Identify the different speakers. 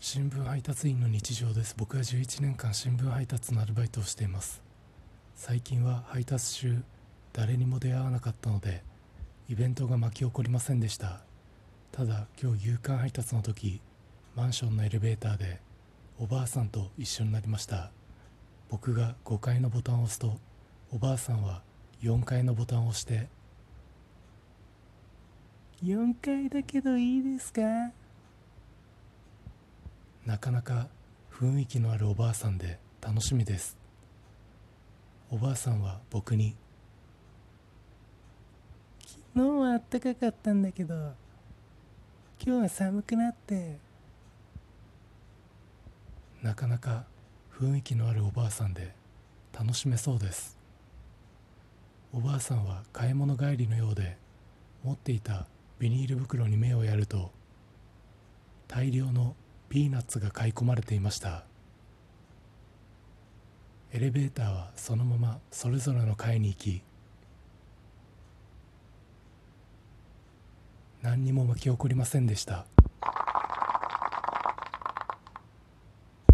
Speaker 1: 新聞配達員の日常です。僕は11年間新聞配達のアルバイトをしています。最近は配達中誰にも出会わなかったのでイベントが巻き起こりませんでした。ただ今日夕刊配達の時マンションのエレベーターでおばあさんと一緒になりました。僕が5階のボタンを押すとおばあさんは4階のボタンを押して4階だけどいいですか？なかなか雰囲気のあるおばあさんで楽しみです。おばあさんは僕に昨日は暖かかったんだけど今日は寒くなってなかなか雰囲気のあるおばあさんで楽しめそうです。おばあさんは買い物帰りのようで持っていたビニール袋に目をやると大量のピーナッツが買い込まれていました。エレベーターはそのままそれぞれの階に行き何にも巻き起こりませんでした。